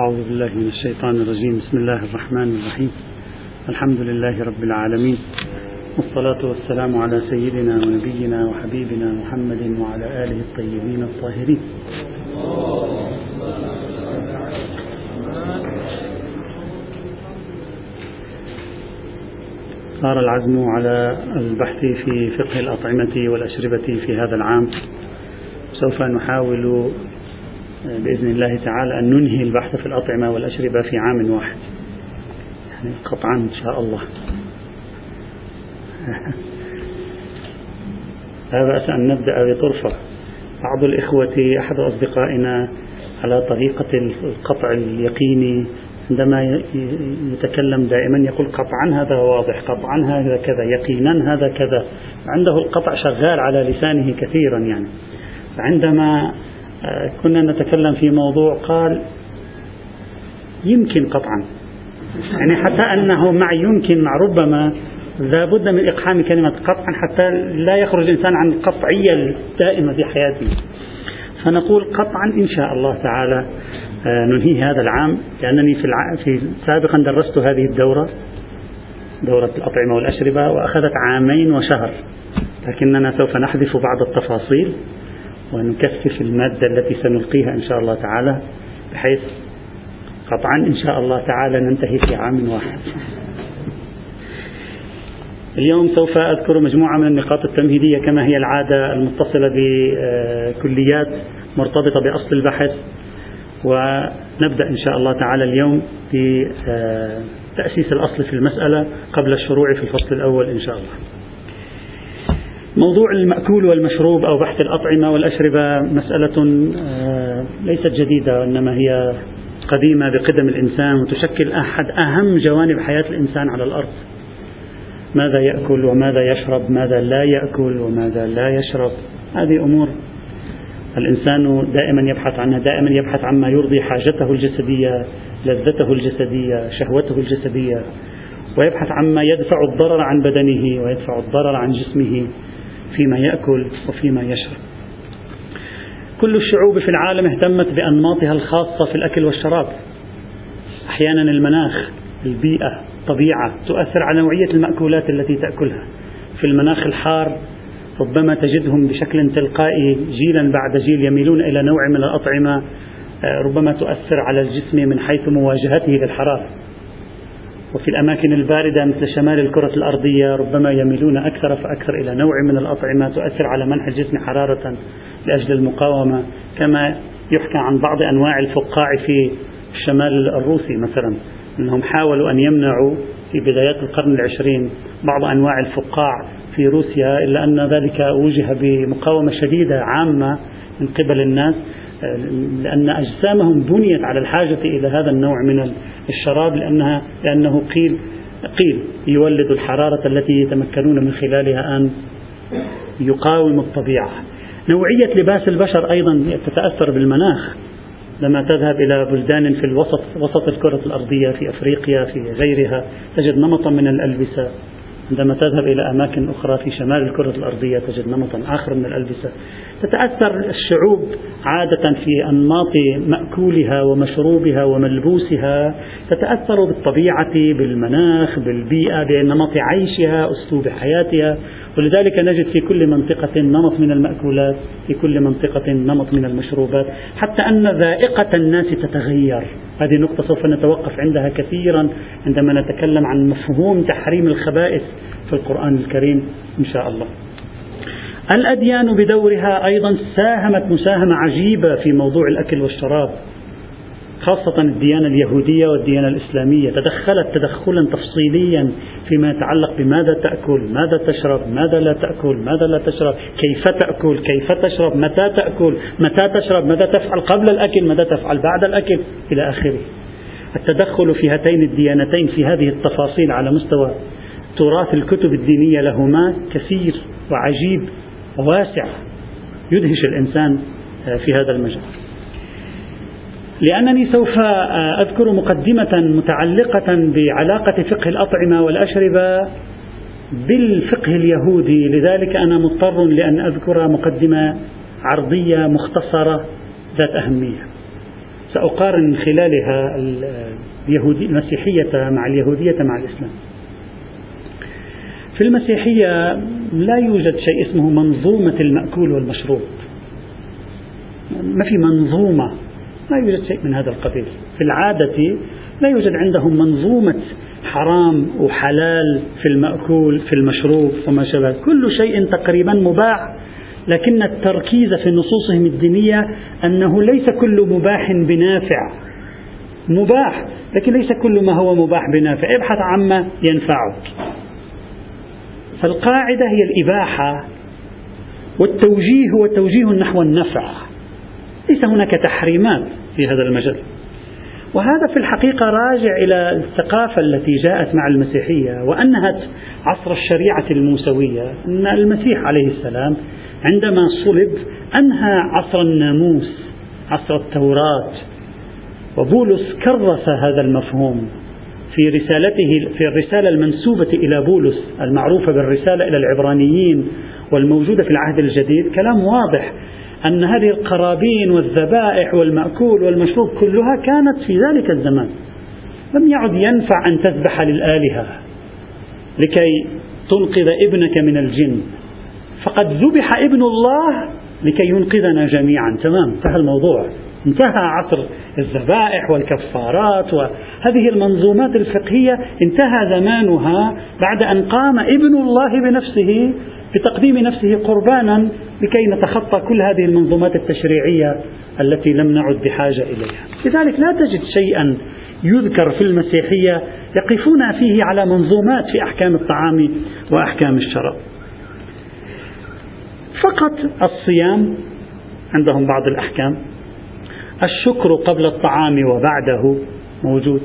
أعوذ بالله من الشيطان الرجيم. بسم الله الرحمن الرحيم. الحمد لله رب العالمين. والصلاة والسلام على سيدنا ونبينا وحبيبنا محمد وعلى آله الطيبين الطاهرين. صار العزم على البحث في فقه الأطعمة والأشربة في هذا العام. سوف نحاول بإذن الله تعالى أن ننهي البحث في الأطعمة والأشربة في عام واحد. يعني قطعا إن شاء الله. لا بأس أن نبدأ بطرفة. بعض الإخوة أحد أصدقائنا على طريقة القطع اليقيني عندما يتكلم دائما يقول قطعا هذا واضح قطعا هذا كذا يقينا هذا كذا. عنده القطع شغال على لسانه كثيرا يعني. فعندما كنا نتكلم في موضوع قال يمكن قطعا. يعني حتى أنه مع يمكن مع ربما لابد من إقحام كلمة قطعا حتى لا يخرج الإنسان عن القطعية الدائمة في حياته. فنقول قطعا إن شاء الله تعالى آه، ننهي هذا العام لأنني في, الع... في سابقا درست هذه الدورة دورة الأطعمة والأشربة وأخذت عامين وشهر لكننا سوف نحذف بعض التفاصيل. ونكثف المادة التي سنلقيها إن شاء الله تعالى بحيث قطعا إن شاء الله تعالى ننتهي في عام واحد. اليوم سوف أذكر مجموعة من النقاط التمهيدية كما هي العادة المتصلة بكليات مرتبطة بأصل البحث ونبدأ إن شاء الله تعالى اليوم بتأسيس الأصل في المسألة قبل الشروع في الفصل الأول إن شاء الله. موضوع المأكول والمشروب أو بحث الأطعمة والأشربة مسألة آه، ليست جديدة وإنما هي قديمة بقدم الإنسان وتشكل أحد أهم جوانب حياة الإنسان على الأرض. ماذا يأكل وماذا يشرب؟ ماذا لا يأكل وماذا لا يشرب؟ هذه أمور. الإنسان دائما يبحث عنها دائما يبحث عما يرضي حاجته الجسدية لذته الجسدية شهوته الجسدية ويبحث عما يدفع الضرر عن بدنه ويدفع الضرر عن جسمه. فيما يأكل وفيما يشرب. كل الشعوب في العالم اهتمت بأنماطها الخاصة في الأكل والشراب. أحيانا المناخ البيئة الطبيعة تؤثر على نوعية المأكولات التي تأكلها. في المناخ الحار ربما تجدهم بشكل تلقائي جيلا بعد جيل يميلون إلى نوع من الأطعمة آه، ربما تؤثر على الجسم من حيث مواجهته للحرارة. وفي الأماكن الباردة مثل شمال الكرة الأرضية ربما يميلون أكثر فأكثر إلى نوع من الأطعمة تؤثر على منح الجسم حرارة لأجل المقاومة كما يحكى عن بعض أنواع الفقاع في الشمال الروسي مثلا أنهم حاولوا أن يمنعوا في بدايات القرن العشرين بعض أنواع الفقاع في روسيا إلا أن ذلك وجه بمقاومة شديدة عامة من قبل الناس. لأن أجسامهم بنيت على الحاجة إلى هذا النوع من الشراب لأنها لأنه قيل قيل يولد الحرارة التي يتمكنون من خلالها أن يقاوموا الطبيعة. نوعية لباس البشر أيضا تتأثر بالمناخ. لما تذهب إلى بلدان في الوسط وسط الكرة الأرضية في أفريقيا في غيرها تجد نمطا من الألبسة. عندما تذهب إلى أماكن أخرى في شمال الكرة الأرضية تجد نمطا آخر من الألبسة. تتأثر الشعوب عادة في أنماط مأكولها ومشروبها وملبوسها. تتأثر بالطبيعة بالمناخ بالبيئة بنمط عيشها أسلوب حياتها. ولذلك نجد في كل منطقة نمط من المأكولات في كل منطقة نمط من المشروبات حتى أن ذائقة الناس تتغير. هذه نقطة سوف نتوقف عندها كثيرا عندما نتكلم عن مفهوم تحريم الخبائث في القرآن الكريم إن شاء الله. الأديان بدورها أيضا ساهمت مساهمة عجيبة في موضوع الأكل والشراب. خاصة الديانة اليهودية والديانة الإسلامية تدخلت تدخلا تفصيليا فيما يتعلق بماذا تأكل ماذا تشرب ماذا لا تأكل ماذا لا تشرب كيف تأكل كيف تشرب متى تأكل متى تشرب ماذا تفعل قبل الأكل ماذا تفعل بعد الأكل إلى آخره. التدخل في هاتين الديانتين في هذه التفاصيل على مستوى تراث الكتب الدينية لهما كثير وعجيب وواسع يدهش الإنسان في هذا المجال. لأنني سوف أذكر مقدمة متعلقة بعلاقة فقه الأطعمة والأشربة بالفقه اليهودي. لذلك أنا مضطر لأن أذكر مقدمة عرضية مختصرة ذات أهمية. سأقارن من خلالها اليهودي المسيحية مع اليهودية مع الإسلام. في المسيحية لا يوجد شيء اسمه منظومة المأكول والمشروب. ما في منظومة لا يوجد شيء من هذا القبيل. في العادة لا يوجد عندهم منظومة حرام وحلال في المأكول في المشروب وما شابه. كل شيء تقريبا مباح لكن التركيز في نصوصهم الدينية أنه ليس كل مباح بنافع. مباح لكن ليس كل ما هو مباح بنافع. ابحث عما ينفعك. فالقاعدة هي الإباحة والتوجيه هو توجيه نحو النفع. ليس هناك تحريمات في هذا المجال. وهذا في الحقيقة راجع إلى الثقافة التي جاءت مع المسيحية وأنهت عصر الشريعة الموسوية. أن المسيح عليه السلام عندما صلب أنهى عصر الناموس عصر التوراة. وبولس كرس هذا المفهوم في رسالته في الرسالة المنسوبة إلى بولس المعروفة بالرسالة إلى العبرانيين والموجودة في العهد الجديد. كلام واضح أن هذه القرابين والذبائح والمأكول والمشروب كلها كانت في ذلك الزمان. لم يعد ينفع أن تذبح للآلهة لكي تنقذ ابنك من الجن. فقد ذبح ابن الله لكي ينقذنا جميعا. تمام انتهى الموضوع. انتهى عصر الذبائح والكفارات وهذه المنظومات الفقهية انتهى زمانها بعد أن قام ابن الله بنفسه بتقديم نفسه قربانا لكي نتخطى كل هذه المنظومات التشريعية التي لم نعد بحاجة إليها. لذلك لا تجد شيئا يذكر في المسيحية يقفون فيه على منظومات في أحكام الطعام وأحكام الشراب فقط الصيام عندهم بعض الأحكام. الشكر قبل الطعام وبعده. موجود.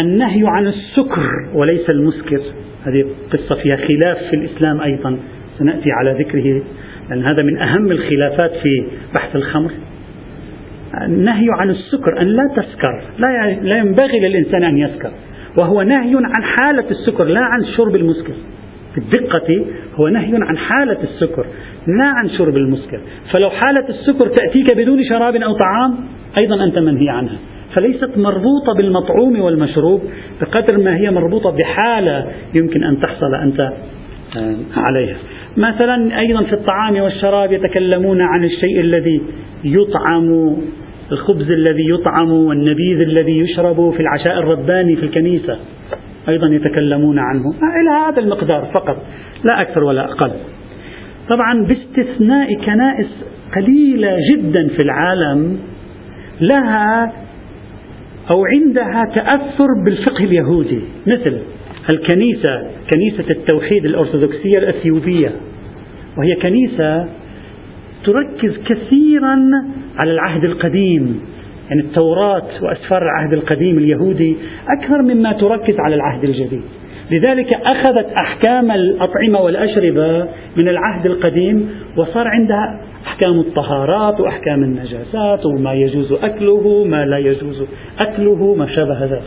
النهي عن السكر وليس المسكر. هذه قصة فيها خلاف في الإسلام أيضا. سنأتي على ذكره لأن هذا من أهم الخلافات في بحث الخمر. النهي عن السكر أن لا تسكر. لا ينبغي للإنسان أن يسكر. وهو نهي عن حالة السكر لا عن شرب المسكر. في الدقة هو نهي عن حالة السكر لا عن شرب المسكر. فلو حالة السكر تأتيك بدون شراب أو طعام أيضا أنت منهي عنها. فليست مربوطة بالمطعوم والمشروب بقدر ما هي مربوطة بحالة يمكن أن تحصل أنت آه، عليها. مثلا أيضا في الطعام والشراب يتكلمون عن الشيء الذي يطعم الخبز الذي يطعم والنبيذ الذي يشرب في العشاء الرباني في الكنيسة. أيضا يتكلمون عنه. إلى هذا المقدار فقط لا أكثر ولا أقل. طبعا باستثناء كنائس قليلة جدا في العالم لها أو عندها تأثر بالفقه اليهودي. مثل الكنيسة كنيسة التوحيد الأرثوذكسية الأثيوبية. وهي كنيسة تركز كثيرا على العهد القديم. يعني التوراة وأسفار العهد القديم اليهودي أكثر مما تركز على العهد الجديد. لذلك أخذت أحكام الأطعمة والأشربة من العهد القديم وصار عندها أحكام الطهارات وأحكام النجاسات وما يجوز أكله ما لا يجوز أكله ما شابه ذلك.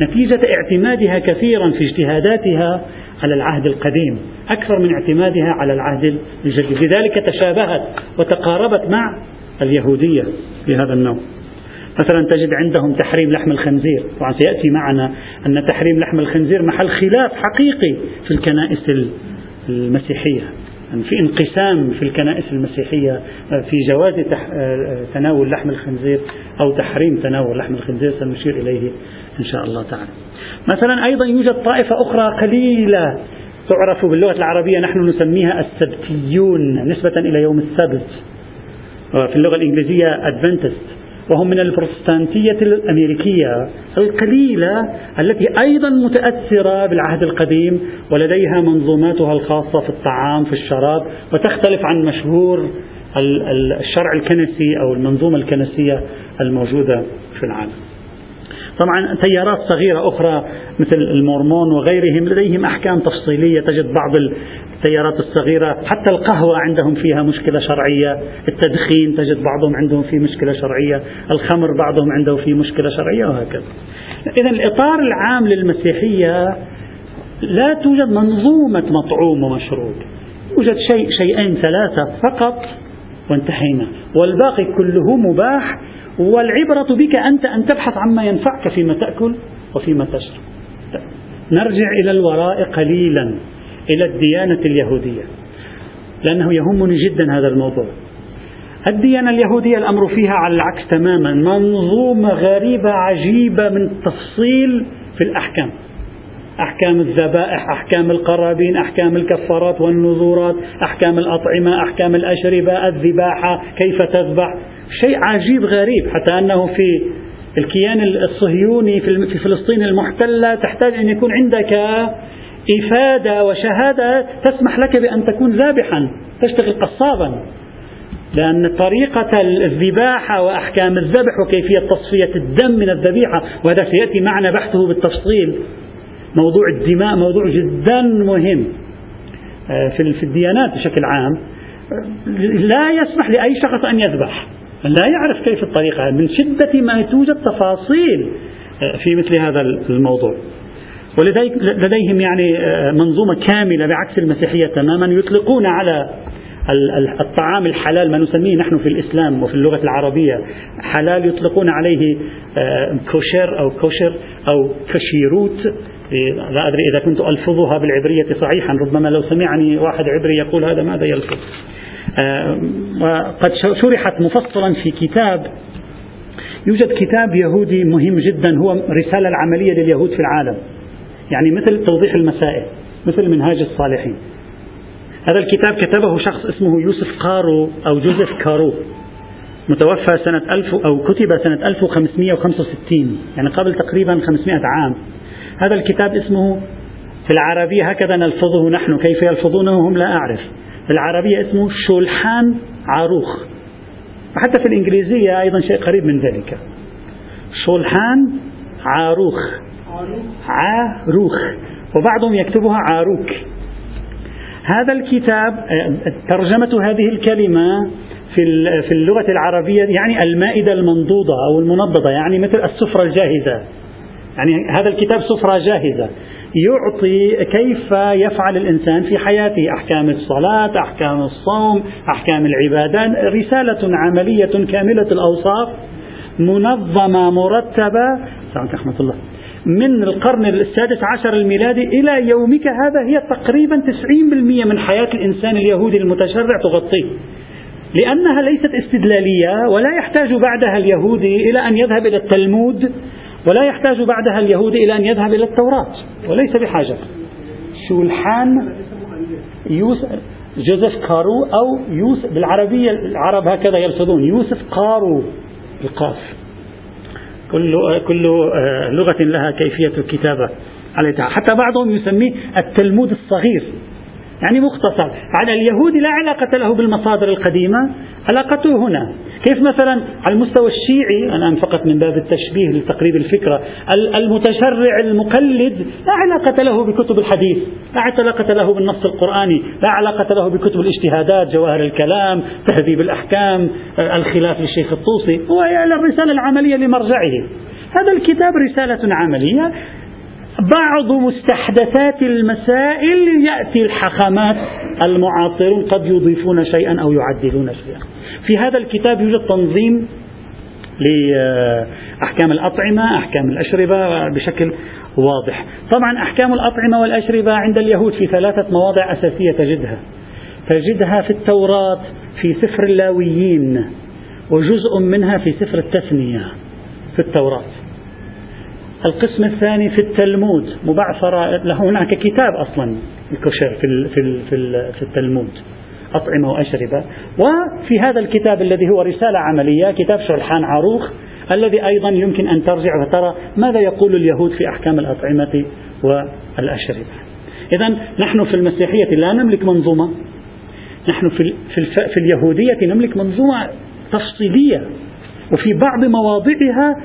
نتيجة اعتمادها كثيرا في اجتهاداتها على العهد القديم أكثر من اعتمادها على العهد الجديد. لذلك تشابهت وتقاربت مع اليهودية في هذا النوع. مثلا تجد عندهم تحريم لحم الخنزير. طبعا سيأتي معنا أن تحريم لحم الخنزير محل خلاف حقيقي في الكنائس المسيحية. يعني في انقسام في الكنائس المسيحية في جواز تناول لحم الخنزير أو تحريم تناول لحم الخنزير سنشير إليه إن شاء الله تعالى. مثلا أيضا يوجد طائفة أخرى قليلة تعرف باللغة العربية نحن نسميها السبتيون نسبة إلى يوم السبت. في اللغة الإنجليزية أدفنتست وهم من البروتستانتية الأمريكية القليلة التي أيضا متأثرة بالعهد القديم ولديها منظوماتها الخاصة في الطعام في الشراب وتختلف عن مشهور الشرع الكنسي أو المنظومة الكنسية الموجودة في العالم. طبعا تيارات صغيرة أخرى مثل المورمون وغيرهم لديهم أحكام تفصيلية تجد بعض التيارات الصغيرة حتى القهوة عندهم فيها مشكلة شرعية التدخين تجد بعضهم عندهم فيه مشكلة شرعية الخمر بعضهم عنده فيه مشكلة شرعية وهكذا. إذا الإطار العام للمسيحية لا توجد منظومة مطعوم ومشروب يوجد شيء شيئين ثلاثة فقط وانتهينا. والباقي كله مباح والعبرة بك أنت أن تبحث عما ينفعك فيما تأكل وفيما تشرب. نرجع إلى الوراء قليلا إلى الديانة اليهودية. لأنه يهمني جدا هذا الموضوع. الديانة اليهودية الأمر فيها على العكس تماما. منظومة غريبة عجيبة من التفصيل في الأحكام. أحكام الذبائح أحكام القرابين أحكام الكفارات والنذورات أحكام الأطعمة أحكام الأشربة الذباحة كيف تذبح. شيء عجيب غريب حتى أنه في الكيان الصهيوني في فلسطين المحتلة تحتاج أن يكون عندك إفادة وشهادة تسمح لك بأن تكون ذابحا تشتغل قصابا. لأن طريقة الذباحة وأحكام الذبح وكيفية تصفية الدم من الذبيحة وهذا سيأتي معنا بحثه بالتفصيل. موضوع الدماء موضوع جدا مهم آه، في الديانات بشكل عام. لا يسمح لأي شخص أن يذبح. لا يعرف كيف الطريقة من شدة ما توجد تفاصيل آه، في مثل هذا الموضوع. ولديهم يعني آه، منظومة كاملة بعكس المسيحية تماما يطلقون على الطعام الحلال ما نسميه نحن في الإسلام وفي اللغة العربية حلال يطلقون عليه כשר أو כשר أو כשרות. لا أدري إذا كنت ألفظها بالعبرية صحيحا ربما لو سمعني واحد عبري يقول هذا ماذا يلفظ. آه، وقد شرحت مفصلا في كتاب يوجد كتاب يهودي مهم جدا هو رسالة العملية لليهود في العالم. يعني مثل توضيح المسائل مثل منهاج الصالحين. هذا الكتاب كتبه شخص اسمه يوسف قارو أو جوزيف كارو. متوفى سنة ألف أو كتب سنة 1565 يعني قبل تقريبا 500 عام. هذا الكتاب اسمه في العربية هكذا نلفظه نحن كيف يلفظونه هم لا أعرف. في العربية اسمه شولحان عاروخ وحتى في الإنجليزية أيضا شيء قريب من ذلك. شولحان عاروخ عاروخ وبعضهم يكتبها عاروك. هذا الكتاب ترجمة هذه الكلمة في في اللغة العربية يعني المائدة المنضودة أو المنضدة يعني مثل السفرة الجاهزة. يعني هذا الكتاب سفرة جاهزة. يعطي كيف يفعل الإنسان في حياته. أحكام الصلاة أحكام الصوم أحكام العبادات. رسالة عملية كاملة الأوصاف منظمة مرتبة. رحمة الله. من القرن السادس عشر الميلادي إلى يومك هذا هي تقريبا 90% من حياة الإنسان اليهودي المتشرع تغطيه. لأنها ليست استدلالية ولا يحتاج بعدها اليهودي إلى أن يذهب إلى التلمود. ولا يحتاج بعدها اليهود إلى أن يذهب إلى التوراة وليس بحاجة. شولحان يوسف جوزيف كارو أو يوسف بالعربية العرب هكذا يلفظون يوسف قارو القاف كل كل آه، لغة لها كيفية الكتابة حتى بعضهم يسميه التلمود الصغير. يعني مختصر. على اليهود لا علاقة له بالمصادر القديمة علاقته هنا. كيف مثلا على المستوى الشيعي الآن فقط من باب التشبيه لتقريب الفكرة المتشرع المقلد لا علاقة له بكتب الحديث لا علاقة له بالنص القرآني لا علاقة له بكتب الاجتهادات جواهر الكلام تهذيب الأحكام الخلاف للشيخ الطوسي. هو الرسالة العملية لمرجعه. هذا الكتاب رسالة عملية. بعض مستحدثات المسائل يأتي الحخامات المعاصرون قد يضيفون شيئا أو يعدلون شيئا. في هذا الكتاب يوجد تنظيم لأحكام الأطعمة أحكام الأشربة بشكل واضح. طبعا أحكام الأطعمة والأشربة عند اليهود في ثلاثة مواضع أساسية تجدها. تجدها في التوراة في سفر اللاويين وجزء منها في سفر التثنية في التوراة. القسم الثاني في التلمود. مبعثرة له هناك كتاب أصلا الكشر في, في, في, في التلمود. أطعمة وأشربة. وفي هذا الكتاب الذي هو رسالة عملية كتاب شرحان عروخ الذي أيضا يمكن أن ترجع وترى ماذا يقول اليهود في أحكام الأطعمة والأشربة. إذا نحن في المسيحية لا نملك منظومة. نحن في, في, في اليهودية نملك منظومة تفصيلية. وفي بعض مواضعها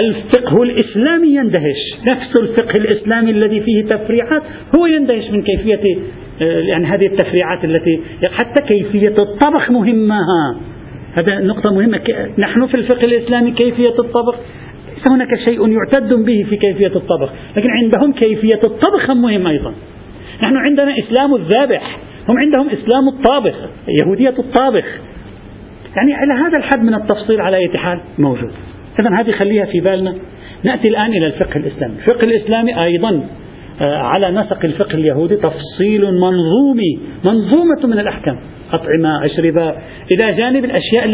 الفقه الإسلامي يندهش. نفس الفقه الإسلامي الذي فيه تفريعات هو يندهش من كيفية آه، يعني هذه التفريعات التي حتى كيفية الطبخ مهمة هذا نقطة مهمة. نحن في الفقه الإسلامي كيفية الطبخ؟ ليس هناك شيء يعتد به في كيفية الطبخ لكن عندهم كيفية الطبخ مهم أيضا. نحن عندنا إسلام الذابح هم عندهم إسلام الطابخ يهودية الطابخ. يعني إلى هذا الحد من التفصيل على أي حال؟ موجود. إذا هذه خليها في بالنا. نأتي الآن إلى الفقه الإسلامي. الفقه الإسلامي أيضا آه، على نسق الفقه اليهودي تفصيل منظومي منظومة من الأحكام. أطعمة أشربة إلى جانب الأشياء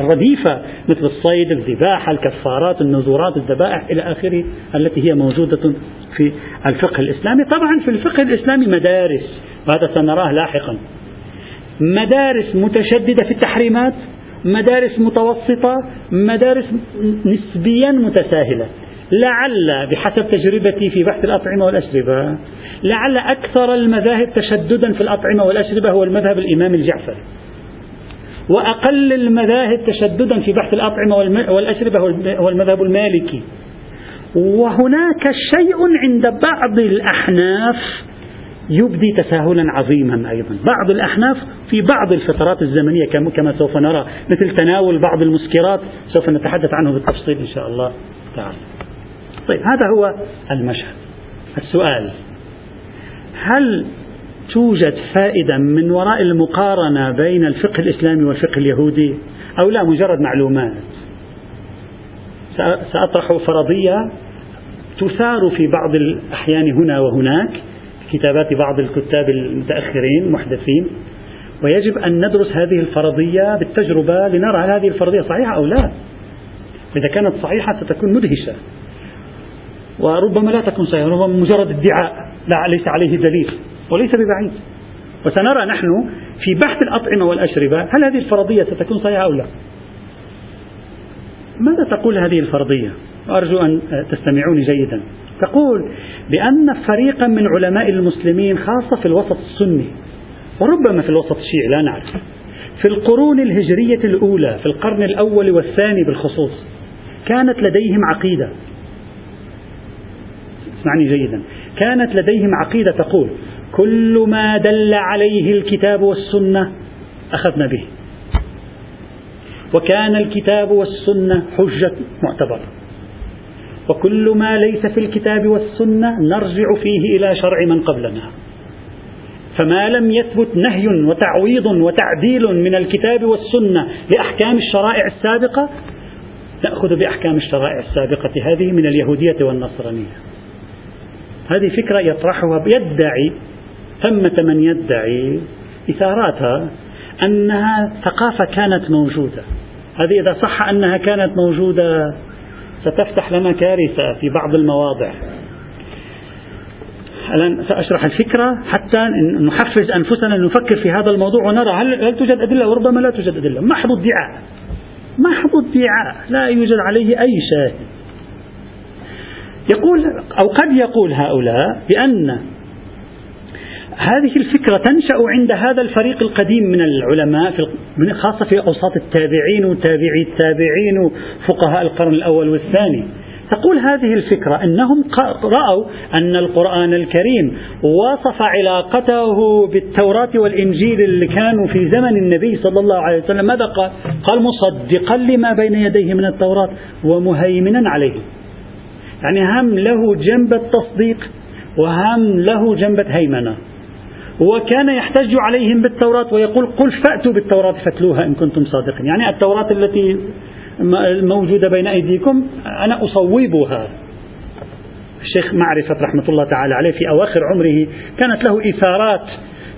الرديفة مثل الصيد الذباحة الكفارات النذورات الذبائح إلى آخره التي هي موجودة في الفقه الإسلامي. طبعا في الفقه الإسلامي مدارس. وهذا سنراه لاحقا؟ مدارس متشددة في التحريمات. مدارس متوسطة مدارس نسبيا متساهلة. لعل بحسب تجربتي في بحث الأطعمة والأشربة لعل أكثر المذاهب تشددا في الأطعمة والأشربة هو المذهب الإمام الجعفري. وأقل المذاهب تشددا في بحث الأطعمة والأشربة هو المذهب المالكي. وهناك شيء عند بعض الأحناف يبدي تساهلا عظيما أيضا. بعض الأحناف في بعض الفترات الزمنية كما سوف نرى مثل تناول بعض المسكرات سوف نتحدث عنه بالتفصيل إن شاء الله تعالى. طيب هذا هو المشهد. السؤال هل توجد فائدة من وراء المقارنة بين الفقه الإسلامي والفقه اليهودي؟ أو لا مجرد معلومات. سأطرح فرضية تثار في بعض الأحيان هنا وهناك. كتابات بعض الكتاب المتأخرين المحدثين ويجب أن ندرس هذه الفرضية بالتجربة لنرى هل هذه الفرضية صحيحة أو لا. إذا كانت صحيحة ستكون مدهشة وربما لا تكون صحيحة ربما مجرد ادعاء لا ليس عليه دليل وليس ببعيد. وسنرى نحن في بحث الأطعمة والأشربة هل هذه الفرضية ستكون صحيحة أو لا. ماذا تقول هذه الفرضية؟ وأرجو أن تستمعوني جيدا. تقول بأن فريقا من علماء المسلمين خاصة في الوسط السني وربما في الوسط الشيعي لا نعرف. في القرون الهجرية الأولى في القرن الأول والثاني بالخصوص كانت لديهم عقيدة. اسمعني جيدا. كانت لديهم عقيدة تقول كل ما دل عليه الكتاب والسنة أخذنا به. وكان الكتاب والسنة حجة معتبرة. وكل ما ليس في الكتاب والسنة نرجع فيه إلى شرع من قبلنا. فما لم يثبت نهي وتعويض وتعديل من الكتاب والسنة لأحكام الشرائع السابقة نأخذ بأحكام الشرائع السابقة هذه من اليهودية والنصرانية. هذه فكرة يطرحها يدعي ثمة من يدعي إثاراتها أنها ثقافة كانت موجودة. هذه إذا صح أنها كانت موجودة ستفتح لنا كارثة في بعض المواضع. الآن سأشرح الفكرة حتى نحفز أنفسنا نفكر في هذا الموضوع ونرى هل, هل توجد أدلة وربما لا توجد أدلة. محض ادعاء محض ادعاء لا يوجد عليه أي شاهد. يقول أو قد يقول هؤلاء بأن هذه الفكرة تنشأ عند هذا الفريق القديم من العلماء في خاصة في أوساط التابعين وتابعي التابعين وفقهاء القرن الأول والثاني. تقول هذه الفكرة أنهم رأوا أن القرآن الكريم وصف علاقته بالتوراة والإنجيل اللي كانوا في زمن النبي صلى الله عليه وسلم. ماذا قال؟ قال؟ مصدقا لما بين يديه من التوراة ومهيمنا عليه. يعني هم له جنب التصديق وهم له جنبة هيمنة وكان يحتج عليهم بالتوراة ويقول قل فأتوا بالتوراة فاتلوها إن كنتم صادقين. يعني التوراة التي موجودة بين أيديكم أنا أصوبها. الشيخ معرفة رحمة الله تعالى عليه في أواخر عمره كانت له إثارات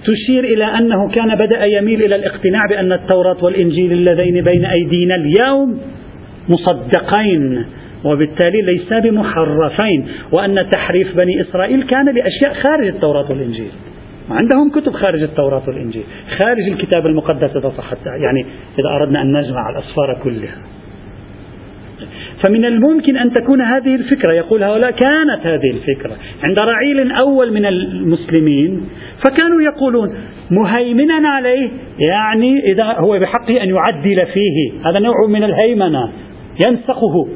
تشير إلى أنه كان بدأ يميل إلى الاقتناع بأن التوراة والإنجيل اللذين بين أيدينا اليوم مصدقين وبالتالي ليس بمحرفين وأن تحريف بني إسرائيل كان لأشياء خارج التوراة والإنجيل. عندهم كتب خارج التوراة والإنجيل خارج الكتاب المقدس إذا صحت يعني إذا أردنا أن نجمع الأسفار كلها. فمن الممكن أن تكون هذه الفكرة يقول هؤلاء كانت هذه الفكرة عند رعيل أول من المسلمين فكانوا يقولون مهيمنا عليه يعني إذا هو بحقه أن يعدل فيه هذا نوع من الهيمنة ينسخه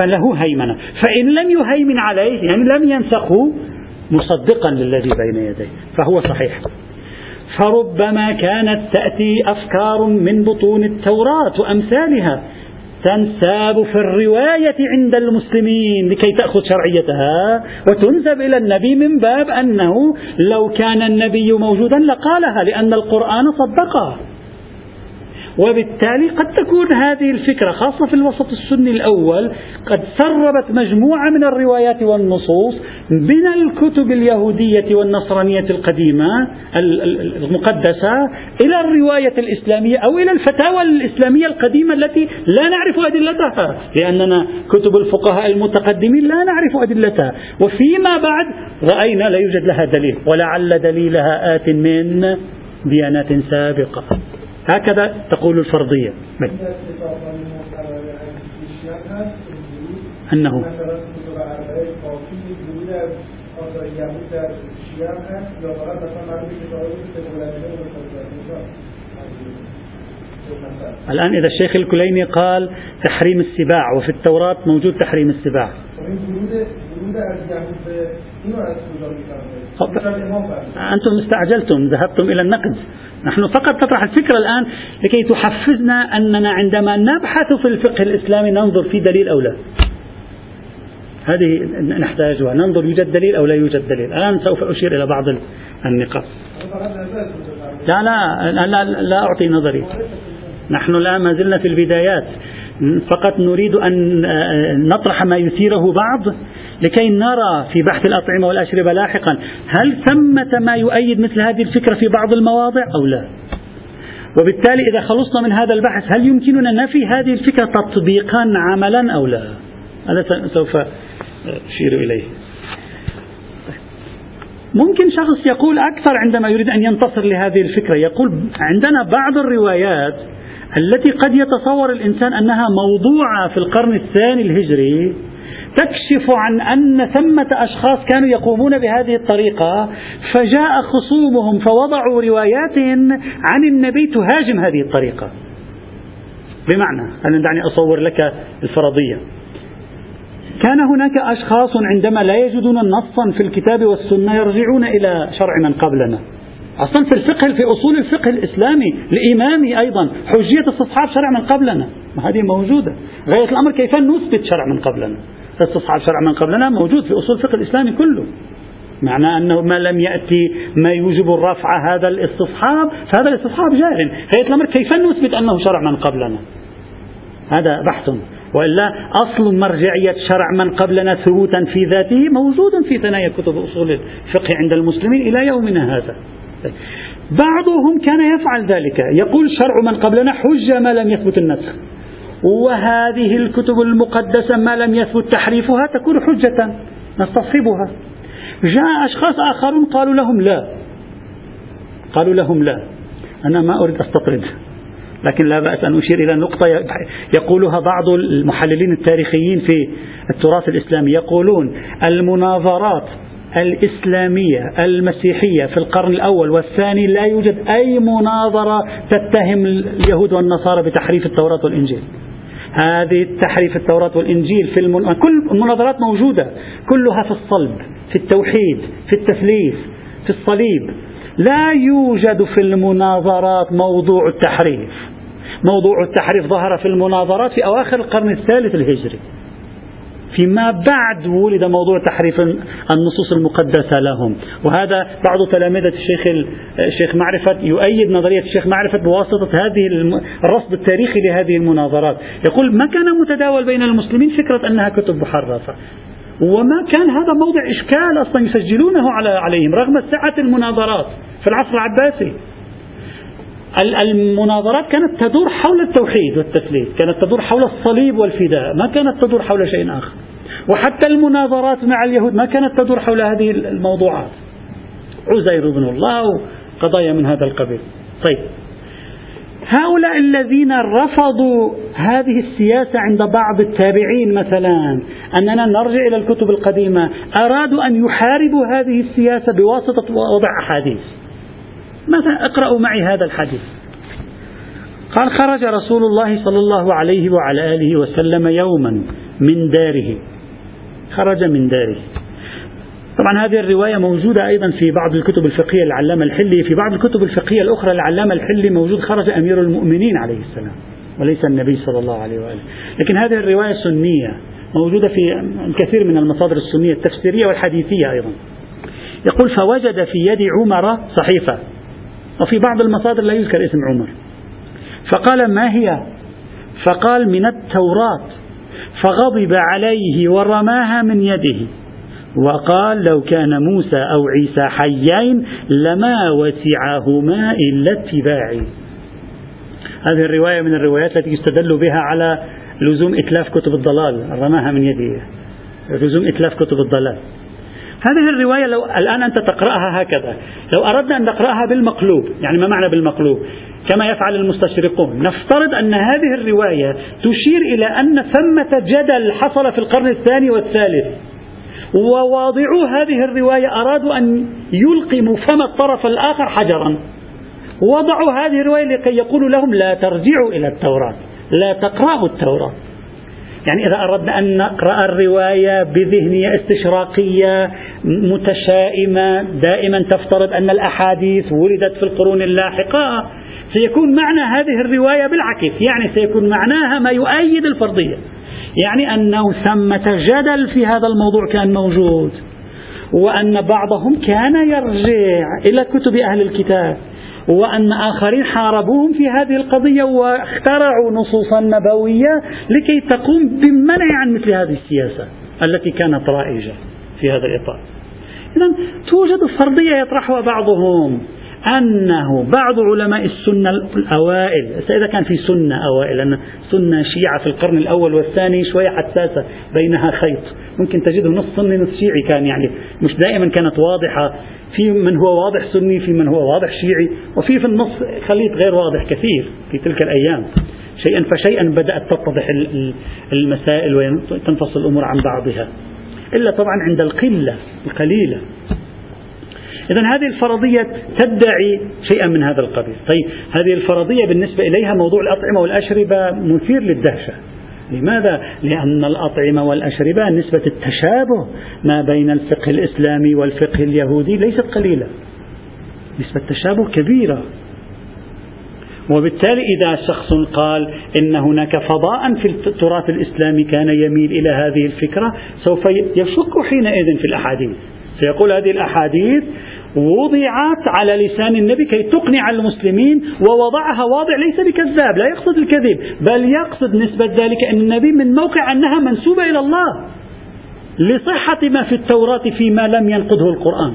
فله هيمنة. فإن لم يهيمن عليه يعني لم ينسخه مصدقا للذي بين يديه فهو صحيح. فربما كانت تأتي أفكار من بطون التوراة وأمثالها تنساب في الرواية عند المسلمين لكي تأخذ شرعيتها وتنسب إلى النبي من باب أنه لو كان النبي موجودا لقالها لأن القرآن صدقها. وبالتالي قد تكون هذه الفكرة خاصة في الوسط السني الأول قد سربت مجموعة من الروايات والنصوص من الكتب اليهودية والنصرانية القديمة المقدسة إلى الرواية الإسلامية أو إلى الفتاوى الإسلامية القديمة التي لا نعرف أدلتها لأننا كتب الفقهاء المتقدمين لا نعرف أدلتها. وفيما بعد رأينا لا يوجد لها دليل ولعل دليلها آت من ديانات سابقة. هكذا تقول الفرضية. بل. أنه. الآن إذا الشيخ الكليني قال تحريم السباع وفي التوراة موجود تحريم السباع. أنتم استعجلتم ذهبتم إلى النقد. نحن فقط نطرح الفكرة الآن لكي تحفزنا أننا عندما نبحث في الفقه الإسلامي ننظر في دليل أو لا. هذه نحتاجها. ننظر يوجد دليل أو لا يوجد دليل. الآن سوف أشير إلى بعض النقاط. لا لا لا, لا أعطي نظري. نحن الآن ما زلنا في البدايات. فقط نريد أن نطرح ما يثيره بعض. لكي نرى في بحث الأطعمة والأشربة لاحقا هل ثمة ما يؤيد مثل هذه الفكرة في بعض المواضع أو لا؟ وبالتالي إذا خلصنا من هذا البحث هل يمكننا نفي هذه الفكرة تطبيقا عملا أو لا؟ هذا سوف أشير إليه. ممكن شخص يقول أكثر عندما يريد أن ينتصر لهذه الفكرة. يقول عندنا بعض الروايات التي قد يتصور الإنسان أنها موضوعة في القرن الثاني الهجري تكشف عن أن ثمة أشخاص كانوا يقومون بهذه الطريقة فجاء خصومهم فوضعوا روايات عن النبي تهاجم هذه الطريقة. بمعنى أنا دعني أصور لك الفرضية. كان هناك أشخاص عندما لا يجدون نصا في الكتاب والسنة يرجعون إلى شرع من قبلنا. أصلا في الفقه في أصول الفقه الإسلامي الإمامي أيضا. حجية استصحاب شرع من قبلنا. هذه موجودة. غاية الأمر كيف نثبت شرع من قبلنا؟ استصحاب شرع من قبلنا موجود في أصول الفقه الإسلامي كله. معنى أنه ما لم يأتي ما يوجب الرفع هذا الاستصحاب فهذا الاستصحاب جار. غاية الأمر كيف نثبت أنه شرع من قبلنا؟ هذا بحث. وإلا أصل مرجعية شرع من قبلنا ثبوتا في ذاته موجود في ثنايا كتب أصول الفقه عند المسلمين إلى يومنا هذا. بعضهم كان يفعل ذلك. يقول شرع من قبلنا حجة ما لم يثبت النسخ. وهذه الكتب المقدسة ما لم يثبت تحريفها تكون حجة نستصحبها. جاء أشخاص آخرون قالوا لهم لا. قالوا لهم لا. أنا ما أريد أستطرد. لكن لا بأس أن أشير إلى نقطة يقولها بعض المحللين التاريخيين في التراث الإسلامي. يقولون المناظرات الإسلامية المسيحية في القرن الأول والثاني لا يوجد أي مناظرة تتهم اليهود والنصارى بتحريف التوراة والإنجيل. هذه تحريف التوراة والإنجيل في المن... كل المناظرات موجودة كلها في الصلب في التوحيد في التثليث في الصليب. لا يوجد في المناظرات موضوع التحريف. موضوع التحريف ظهر في المناظرات في أواخر القرن الثالث الهجري. فيما بعد ولد موضوع تحريف النصوص المقدسة لهم. وهذا بعض تلامذة الشيخ الشيخ معرفة يؤيد نظرية الشيخ معرفة بواسطة هذه الرصد التاريخي لهذه المناظرات. يقول ما كان متداول بين المسلمين فكرة أنها كتب محرفة؟ وما كان هذا موضع إشكال أصلا يسجلونه على عليهم رغم سعة المناظرات في العصر العباسي. المناظرات كانت تدور حول التوحيد والتثليث كانت تدور حول الصليب والفداء ما كانت تدور حول شيء آخر. وحتى المناظرات مع اليهود ما كانت تدور حول هذه الموضوعات. عزير بن الله وقضايا من هذا القبيل. طيب. هؤلاء الذين رفضوا هذه السياسة عند بعض التابعين مثلا أننا نرجع إلى الكتب القديمة أرادوا أن يحاربوا هذه السياسة بواسطة وضع أحاديث. مثلا اقرأوا معي هذا الحديث؟ قال خرج رسول الله صلى الله عليه وعلى آله وسلم يوما من داره. خرج من داره. طبعا هذه الرواية موجودة أيضا في بعض الكتب الفقهية للعلامة الحلي. في بعض الكتب الفقهية الأخرى للعلامة الحلي موجود خرج أمير المؤمنين عليه السلام وليس النبي صلى الله عليه وآله. لكن هذه الرواية سنية موجودة في الكثير من المصادر السنية التفسيرية والحديثية أيضا. يقول فوجد في يد عمر صحيفة. وفي بعض المصادر لا يذكر اسم عمر. فقال ما هي؟ فقال من التوراة. فغضب عليه ورماها من يده. وقال لو كان موسى أو عيسى حيين لما وسعهما إلا اتباعي. هذه الرواية من الروايات التي يستدل بها على لزوم إتلاف كتب الضلال رماها من يده. لزوم إتلاف كتب الضلال. هذه الرواية لو الآن أنت تقرأها هكذا لو أردنا أن نقرأها بالمقلوب يعني ما معنى بالمقلوب؟ كما يفعل المستشرقون. نفترض أن هذه الرواية تشير إلى أن ثمة جدل حصل في القرن الثاني والثالث. وواضعو هذه الرواية أرادوا أن يلقموا فم الطرف الآخر حجرا. وضعوا هذه الرواية لكي يقولوا لهم لا ترجعوا إلى التوراة لا تقرأوا التوراة. يعني إذا أردنا أن نقرأ الرواية بذهنية استشراقية متشائمة دائما تفترض أن الأحاديث ولدت في القرون اللاحقة سيكون معنى هذه الرواية بالعكس يعني سيكون معناها ما يؤيد الفرضية. يعني أنه ثمة جدل في هذا الموضوع كان موجود وأن بعضهم كان يرجع إلى كتب أهل الكتاب. وأن آخرين حاربوهم في هذه القضية واخترعوا نصوصا نبوية لكي تقوم بالمنع عن مثل هذه السياسة التي كانت رائجة في هذا الإطار. إذا توجد فرضية يطرحها بعضهم. أنه بعض علماء السنة الأوائل إذا كان في سنة أوائل لأن سنة شيعة في القرن الأول والثاني شوية حساسة بينها خيط. ممكن تجده نص سني نص شيعي كان يعني. مش دائما كانت واضحة في من هو واضح سني في من هو واضح شيعي وفي في النص خليط غير واضح كثير في تلك الأيام. شيئا فشيئا بدأت تتضح المسائل وتنفصل الأمور عن بعضها. إلا طبعا عند القلة القليلة. إذا هذه الفرضية تدعي شيئا من هذا القبيل. طيب هذه الفرضية بالنسبة إليها موضوع الأطعمة والأشربة مثير للدهشة. لماذا؟ لأن الأطعمة والأشربة نسبة التشابه ما بين الفقه الإسلامي والفقه اليهودي ليست قليلة. نسبة تشابه كبيرة. وبالتالي إذا شخص قال إن هناك فضاء في التراث الإسلامي كان يميل إلى هذه الفكرة سوف يشك حينئذ في الأحاديث. سيقول هذه الأحاديث وضعت على لسان النبي كي تقنع المسلمين ووضعها واضع ليس بكذاب لا يقصد الكذب بل يقصد نسبة ذلك أن النبي من موقع أنها منسوبة إلى الله لصحة ما في التوراة فيما لم ينقضه القرآن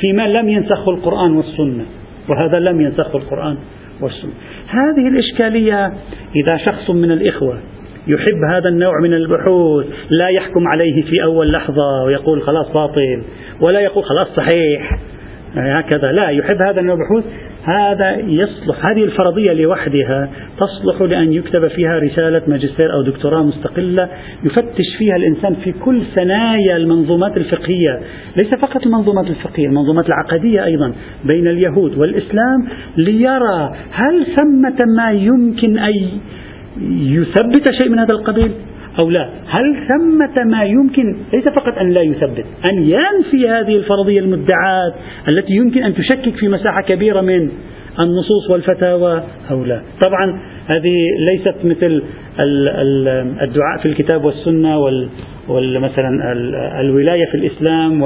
فيما لم ينسخه القرآن والسنة وهذا لم ينسخه القرآن والسنة. هذه الإشكالية إذا شخص من الإخوة يحب هذا النوع من البحوث لا يحكم عليه في أول لحظة ويقول خلاص باطل ولا يقول خلاص صحيح. هكذا. لا يحب هذا النوع البحوث. هذا يصلح هذه الفرضية لوحدها تصلح لأن يكتب فيها رسالة ماجستير أو دكتوراه مستقلة يفتش فيها الإنسان في كل ثنايا المنظومات الفقهية. ليس فقط المنظومات الفقهية المنظومات العقدية أيضا بين اليهود والإسلام ليرى هل ثمة ما يمكن أن يثبت شيء من هذا القبيل؟ أو لا. هل ثمة ما يمكن ليس فقط أن لا يثبت أن ينفي هذه الفرضية المدعاة التي يمكن أن تشكك في مساحة كبيرة من النصوص والفتاوى أو لا؟ طبعا هذه ليست مثل الدعاء في الكتاب والسنة ومثلا الولاية في الإسلام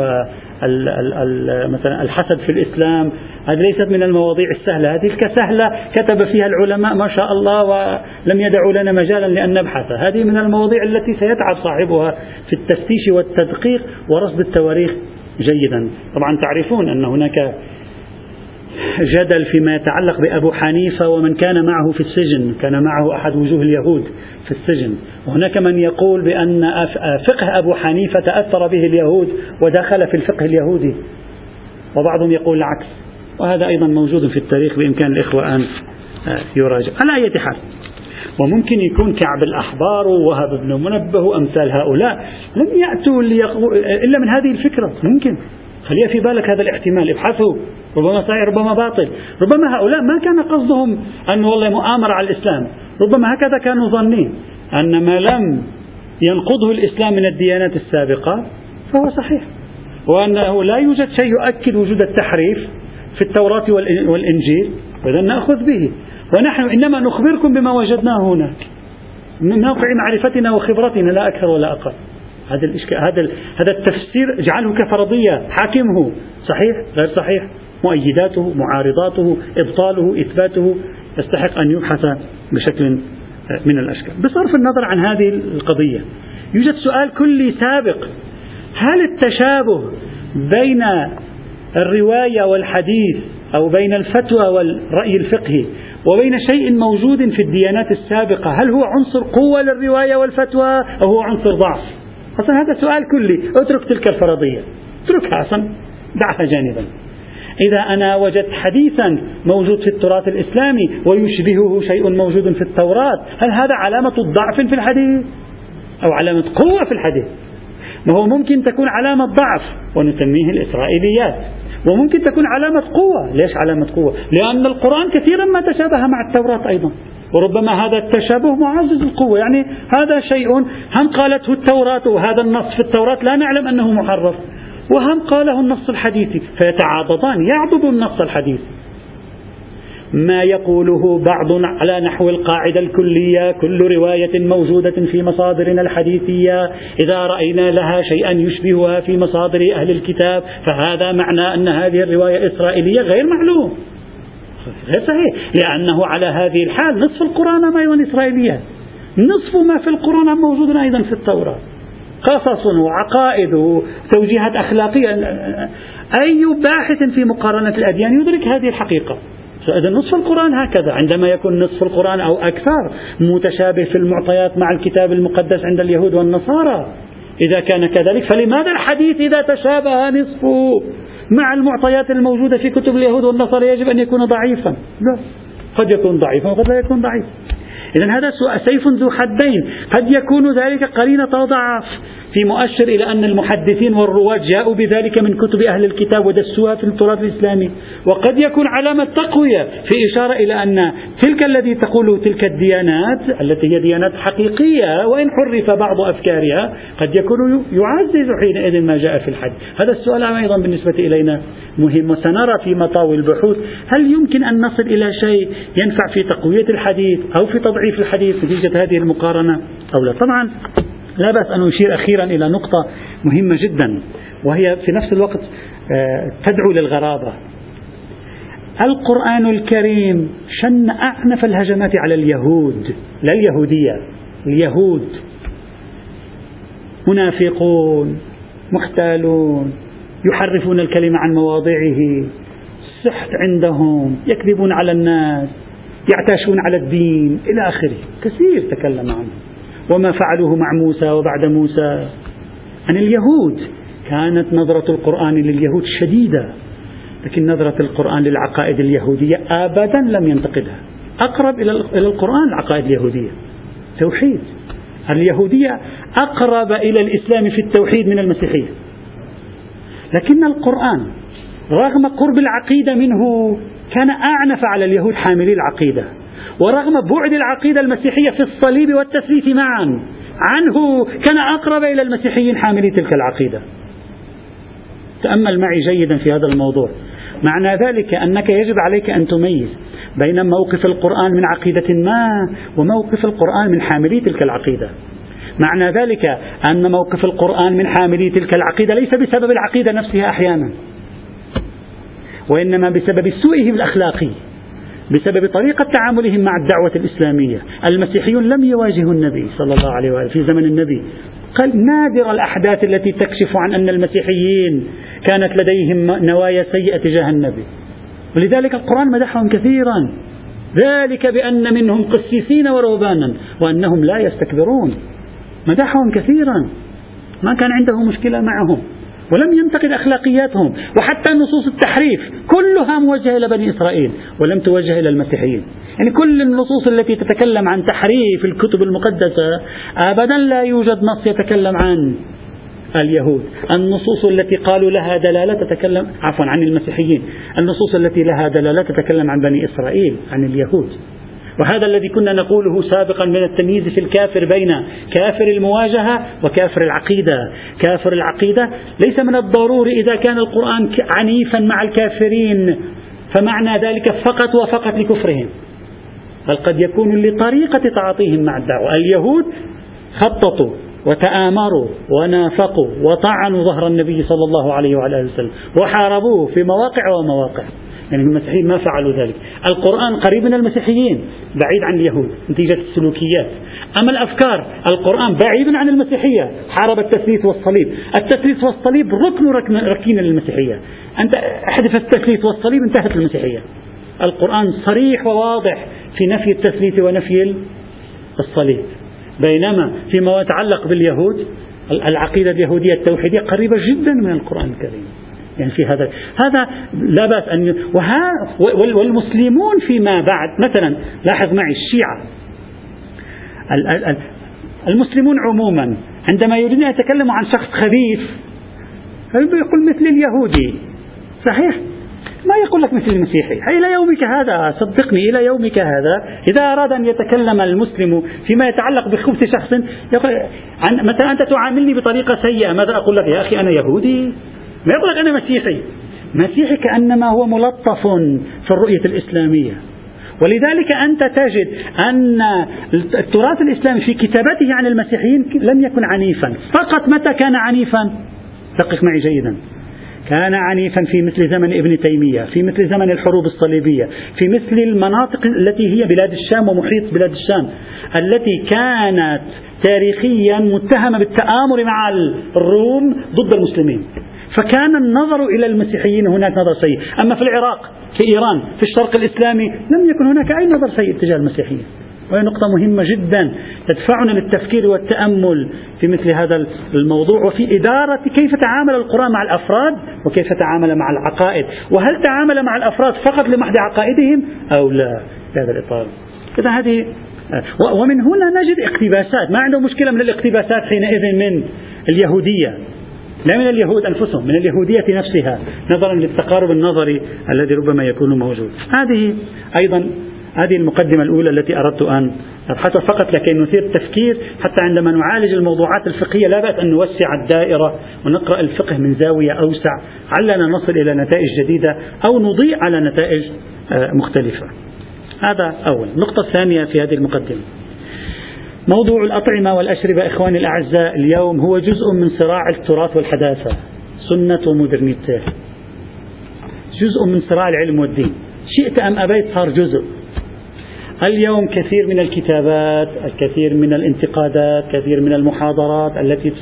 مثلا الحسد في الإسلام هذه ليست من المواضيع السهلة. هذه كسهلة كتب فيها العلماء ما شاء الله ولم يدعوا لنا مجالا لأن نبحث. هذه من المواضيع التي سيتعب صاحبها في التفتيش والتدقيق ورصد التواريخ جيدا. طبعا تعرفون أن هناك جدل فيما يتعلق بأبو حنيفة ومن كان معه في السجن كان معه أحد وجوه اليهود في السجن. وهناك من يقول بأن فقه أبو حنيفة تأثر به اليهود ودخل في الفقه اليهودي. وبعضهم يقول العكس. وهذا أيضا موجود في التاريخ بإمكان الإخوة أن يراجع. على أي حال وممكن يكون كعب الأحبار ووهب بن منبه وأمثال هؤلاء لم يأتوا إلا من هذه الفكرة. ممكن. خليها في بالك هذا الاحتمال. ابحثوا. ربما صحيح ربما باطل. ربما هؤلاء ما كان قصدهم أن والله مؤامرة على الإسلام. ربما هكذا كانوا ظنين أن ما لم ينقضه الإسلام من الديانات السابقة فهو صحيح. وأنه لا يوجد شيء يؤكد وجود التحريف في التوراة والإنجيل وإذا نأخذ به. ونحن إنما نخبركم بما وجدناه هناك. من موقع معرفتنا وخبرتنا لا أكثر ولا أقل. هذا الإشكال هذا هذا التفسير اجعله كفرضية حاكمه. صحيح؟ غير صحيح؟ مؤيداته معارضاته إبطاله إثباته. يستحق أن يبحث بشكل من الأشكال. بصرف النظر عن هذه القضية يوجد سؤال كلي سابق. هل التشابه بين الرواية والحديث أو بين الفتوى والرأي الفقهي وبين شيء موجود في الديانات السابقة هل هو عنصر قوة للرواية والفتوى أو هو عنصر ضعف؟ أصلا هذا سؤال كلي اترك تلك الفرضية. اتركها أصلا دعها جانبا. إذا أنا وجدت حديثا موجود في التراث الإسلامي ويشبهه شيء موجود في التوراة هل هذا علامة ضعف في الحديث؟ أو علامة قوة في الحديث؟ ما هو ممكن تكون علامة ضعف ونسميه الإسرائيليات. وممكن تكون علامة قوة. ليش علامة قوة؟ لأن القرآن كثيرا ما تشابه مع التوراة أيضا. وربما هذا التشابه معزز القوة. يعني هذا شيء هم قالته التوراة وهذا النص في التوراة لا نعلم أنه محرف وهم قاله النص الحديثي فيتعاضدان يعضد النص الحديثي. ما يقوله بعض على نحو القاعدة الكلية كل رواية موجودة في مصادرنا الحديثية. إذا رأينا لها شيئا يشبهها في مصادر أهل الكتاب فهذا معنى أن هذه الرواية إسرائيلية غير معلوم. غير صحيح. لأنه على هذه الحال نصف القرآن أيضا إسرائيليات نصف ما في القرآن موجود أيضا في التوراة. قصص وعقائد وتوجيهات أخلاقية. أي باحث في مقارنة الأديان يدرك هذه الحقيقة. فإذا نصف القرآن هكذا عندما يكون نصف القرآن أو أكثر متشابه في المعطيات مع الكتاب المقدس عند اليهود والنصارى. إذا كان كذلك فلماذا الحديث إذا تشابه نصفه مع المعطيات الموجودة في كتب اليهود والنصارى يجب أن يكون ضعيفا؟ لا قد يكون ضعيفا وقد لا يكون ضعيفا إذا هذا سيف ذو حدين. قد يكون ذلك قرينة ضعف في مؤشر إلى أن المحدثين والرواة جاءوا بذلك من كتب أهل الكتاب ودسوها في التراث الإسلامي. وقد يكون علامة تقوية في إشارة إلى أن تلك الذي تقوله تلك الديانات التي هي ديانات حقيقية وإن حرف بعض أفكارها قد يكون يعزز حينئذ ما جاء في الحديث. هذا السؤال أيضا بالنسبة إلينا مهم وسنرى في مطاوي البحوث هل يمكن أن نصل إلى شيء ينفع في تقوية الحديث أو في تضعيف الحديث نتيجة هذه المقارنة أو لا. طبعا لا بأس أن أشير أخيرا إلى نقطة مهمة جدا وهي في نفس الوقت آه، تدعو للغرابة. القرآن الكريم شن أعنف الهجمات على اليهود لا اليهودية اليهود. منافقون محتالون يحرفون الكلمة عن مواضعه السحت عندهم يكذبون على الناس يعتاشون على الدين إلى آخره. كثير تكلم عنه. وما فعلوه مع موسى وبعد موسى. عن اليهود. كانت نظرة القرآن لليهود شديدة. لكن نظرة القرآن للعقائد اليهودية أبدا لم ينتقدها. أقرب إلى القرآن العقائد اليهودية. توحيد. اليهودية أقرب إلى الإسلام في التوحيد من المسيحية. لكن القرآن رغم قرب العقيدة منه كان أعنف على اليهود حاملي العقيدة. ورغم بعد العقيدة المسيحية في الصليب والتثليث معا عنه كان أقرب إلى المسيحيين حاملي تلك العقيدة. تأمل معي جيدا في هذا الموضوع. معنى ذلك أنك يجب عليك أن تميز بين موقف القرآن من عقيدة ما وموقف القرآن من حاملي تلك العقيدة. معنى ذلك أن موقف القرآن من حاملي تلك العقيدة ليس بسبب العقيدة نفسها أحيانا وإنما بسبب سوءهم الأخلاقي. بسبب طريقة تعاملهم مع الدعوة الإسلامية. المسيحيون لم يواجهوا النبي صلى الله عليه وآله في زمن النبي. قال نادر الأحداث التي تكشف عن أن المسيحيين كانت لديهم نوايا سيئة تجاه النبي. ولذلك القرآن مدحهم كثيرا. ذلك بأن منهم قسيسين ورهبانا وأنهم لا يستكبرون. مدحهم كثيرا. ما كان عنده مشكلة معهم. ولم ينتقد أخلاقياتهم وحتى نصوص التحريف كلها موجهة إلى بني إسرائيل ولم توجه إلى المسيحيين. يعني كل النصوص التي تتكلم عن تحريف الكتب المقدسة أبدا لا يوجد نص يتكلم عن اليهود. النصوص التي قالوا لها دلالة تتكلم عفوا عن المسيحيين. النصوص التي لها دلالة تتكلم عن بني إسرائيل عن اليهود. وهذا الذي كنا نقوله سابقا من التمييز في الكافر بين كافر المواجهة وكافر العقيدة. كافر العقيدة ليس من الضروري إذا كان القرآن عنيفا مع الكافرين فمعنى ذلك فقط وفقط لكفرهم. بل قد يكون لطريقة تعاطيهم مع الدعوة. اليهود خططوا. وتآمروا ونافقوا وطعنوا ظهر النبي صلى الله عليه وعلى آله وسلم وحاربوه في مواقع ومواقع. يعني المسيحيين ما فعلوا ذلك. القرآن قريب من المسيحيين بعيد عن اليهود نتيجة السلوكيات. أما الأفكار القرآن بعيد عن المسيحية حارب التثليث والصليب. التثليث والصليب ركن ركين للمسيحية. أنت احذف التثليث والصليب انتهت المسيحية. القرآن صريح وواضح في نفي التثليث ونفي الصليب. بينما فيما يتعلق باليهود العقيدة اليهودية التوحيدية قريبة جدا من القرآن الكريم. يعني في هذا هذا لا بأس أن وها والمسلمون فيما بعد مثلا لاحظ معي الشيعة. المسلمون عموما عندما يريدون أن يتكلموا عن شخص خبيث يقول مثل اليهودي. صحيح؟ ما يقول لك مثل المسيحي إلى يومك هذا صدقني إلى يومك هذا. إذا أراد أن يتكلم المسلم فيما يتعلق بخبث شخص يقول عن مثلا أنت تعاملني بطريقة سيئة ماذا أقول لك يا أخي؟ أنا يهودي. ما يقول لك أنا مسيحي. مسيحي كأنما هو ملطف في الرؤية الإسلامية. ولذلك أنت تجد أن التراث الإسلامي في كتابته عن المسيحيين لم يكن عنيفا. فقط متى كان عنيفا؟ دقق معي جيدا. كان عنيفا في مثل زمن ابن تيمية في مثل زمن الحروب الصليبية في مثل المناطق التي هي بلاد الشام ومحيط بلاد الشام التي كانت تاريخيا متهمة بالتآمر مع الروم ضد المسلمين. فكان النظر إلى المسيحيين هناك نظر سيء. أما في العراق في إيران في الشرق الإسلامي لم يكن هناك أي نظر سيء تجاه المسيحيين. وهي نقطة مهمة جدا تدفعنا للتفكير والتأمل في مثل هذا الموضوع وفي إدارة كيف تعامل القرآن مع الأفراد وكيف تعامل مع العقائد. وهل تعامل مع الأفراد فقط لمحض عقائدهم أو لا؟ في هذا الإطار. إذا هذه ومن هنا نجد اقتباسات. ما عنده مشكلة من الاقتباسات حينئذ من اليهودية. لا من اليهود أنفسهم من اليهودية نفسها نظرا للتقارب النظري الذي ربما يكون موجود. هذه أيضا هذه المقدمة الأولى التي أردت أن أبحثها. فقط لكي نثير التفكير حتى عندما نعالج الموضوعات الفقهية لا بأس أن نوسع الدائرة ونقرأ الفقه من زاوية أوسع علنا نصل إلى نتائج جديدة أو نضيء على نتائج آه، مختلفة. هذا أول. النقطة الثانية في هذه المقدمة. موضوع الأطعمة والأشربة إخواني الأعزاء اليوم هو جزء من صراع التراث والحداثة. سنة ومودرنيته جزء من صراع العلم والدين. شئت أم أبيت صار جزء. اليوم كثير من الكتابات الكثير من الانتقادات كثير من المحاضرات التي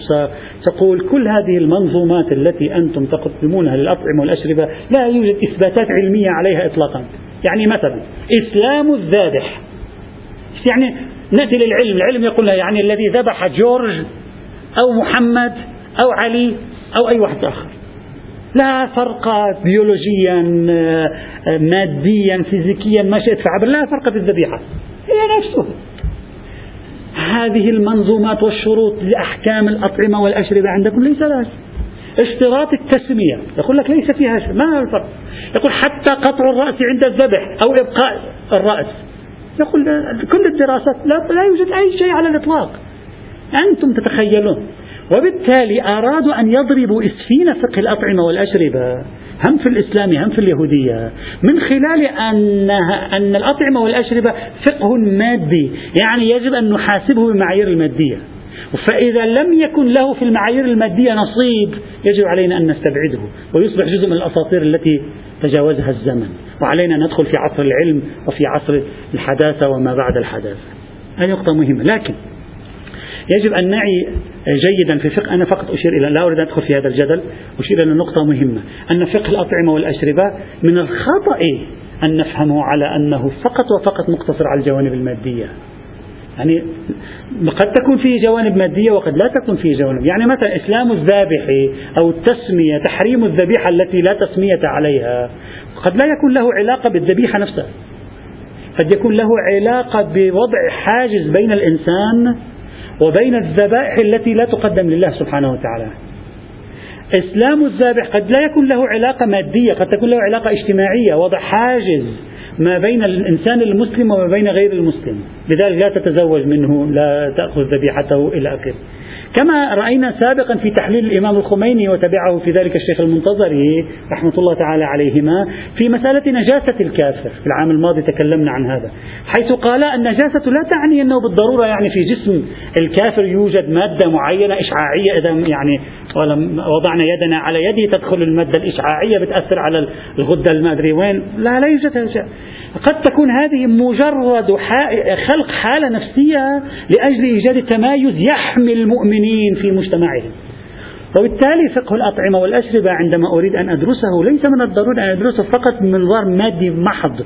تقول كل هذه المنظومات التي أنتم تقدمونها للأطعمة والأشربة لا يوجد إثباتات علمية عليها إطلاقا. يعني مثلا إسلام الذابح. يعني نأتي للعلم العلم يقول يعني الذي ذبح جورج أو محمد أو علي أو أي واحد آخر. لا فرق بيولوجيا ماديا فيزيكيا ما شئت فعبر لا فرق في الذبيحة هي نفسه هذه المنظومات والشروط لأحكام الأطعمة والأشربة عندكم ليس لها. اشتراط التسمية. يقول لك ليس فيها شيء ما الفرق؟ يقول حتى قطع الرأس عند الذبح أو إبقاء الرأس. يقول كل الدراسات لا, لا يوجد أي شيء على الإطلاق. أنتم تتخيلون. وبالتالي أرادوا أن يضربوا إسفين فقه الأطعمة والأشربة هم في الإسلام هم في اليهودية. من خلال أنها أن الأطعمة والأشربة فقه مادي يعني يجب أن نحاسبه بمعايير المادية. فإذا لم يكن له في المعايير المادية نصيب يجب علينا أن نستبعده. ويصبح جزء من الأساطير التي تجاوزها الزمن. وعلينا ندخل في عصر العلم وفي عصر الحداثة وما بعد الحداثة. هذه نقطة مهمة. لكن يجب أن نعي جيدا في فقه. أنا فقط أشير إلى لا أريد أن أدخل في هذا الجدل أشير إلى نقطة مهمة. أن فقه الأطعمة والأشربة من الخطأ أن نفهمه على أنه فقط وفقط مقتصر على الجوانب المادية. يعني قد تكون فيه جوانب مادية وقد لا تكون فيه جوانب. يعني مثلا إسلام الذابح أو التسمية تحريم الذبيحة التي لا تسمية عليها قد لا يكون له علاقة بالذبيحة نفسها. قد يكون له علاقة بوضع حاجز بين الإنسان وبين الذبائح التي لا تقدم لله سبحانه وتعالى. إسلام الذابح قد لا يكون له علاقة مادية قد تكون له علاقة اجتماعية وضع حاجز ما بين الإنسان المسلم وما بين غير المسلم. لذلك لا تتزوج منه لا تأخذ ذبيحته إلى آخره. كما رأينا سابقا في تحليل الإمام الخميني وتبعه في ذلك الشيخ المنتظري رحمة الله تعالى عليهما في مسألة نجاسة الكافر. في العام الماضي تكلمنا عن هذا. حيث قال النجاسة لا تعني أنه بالضرورة يعني في جسم الكافر يوجد مادة معينة إشعاعية إذا يعني وضعنا يدنا على يده تدخل المادة الإشعاعية بتأثر على الغدة المادري. وين؟ لا لا يوجد قد تكون هذه مجرد خلق حالة نفسية لأجل إيجاد تمايز يحمي المؤمنين في مجتمعهم. وبالتالي فقه الأطعمة والأشربة عندما أريد أن أدرسه ليس من الضروري أن أدرسه فقط من منظار مادي محض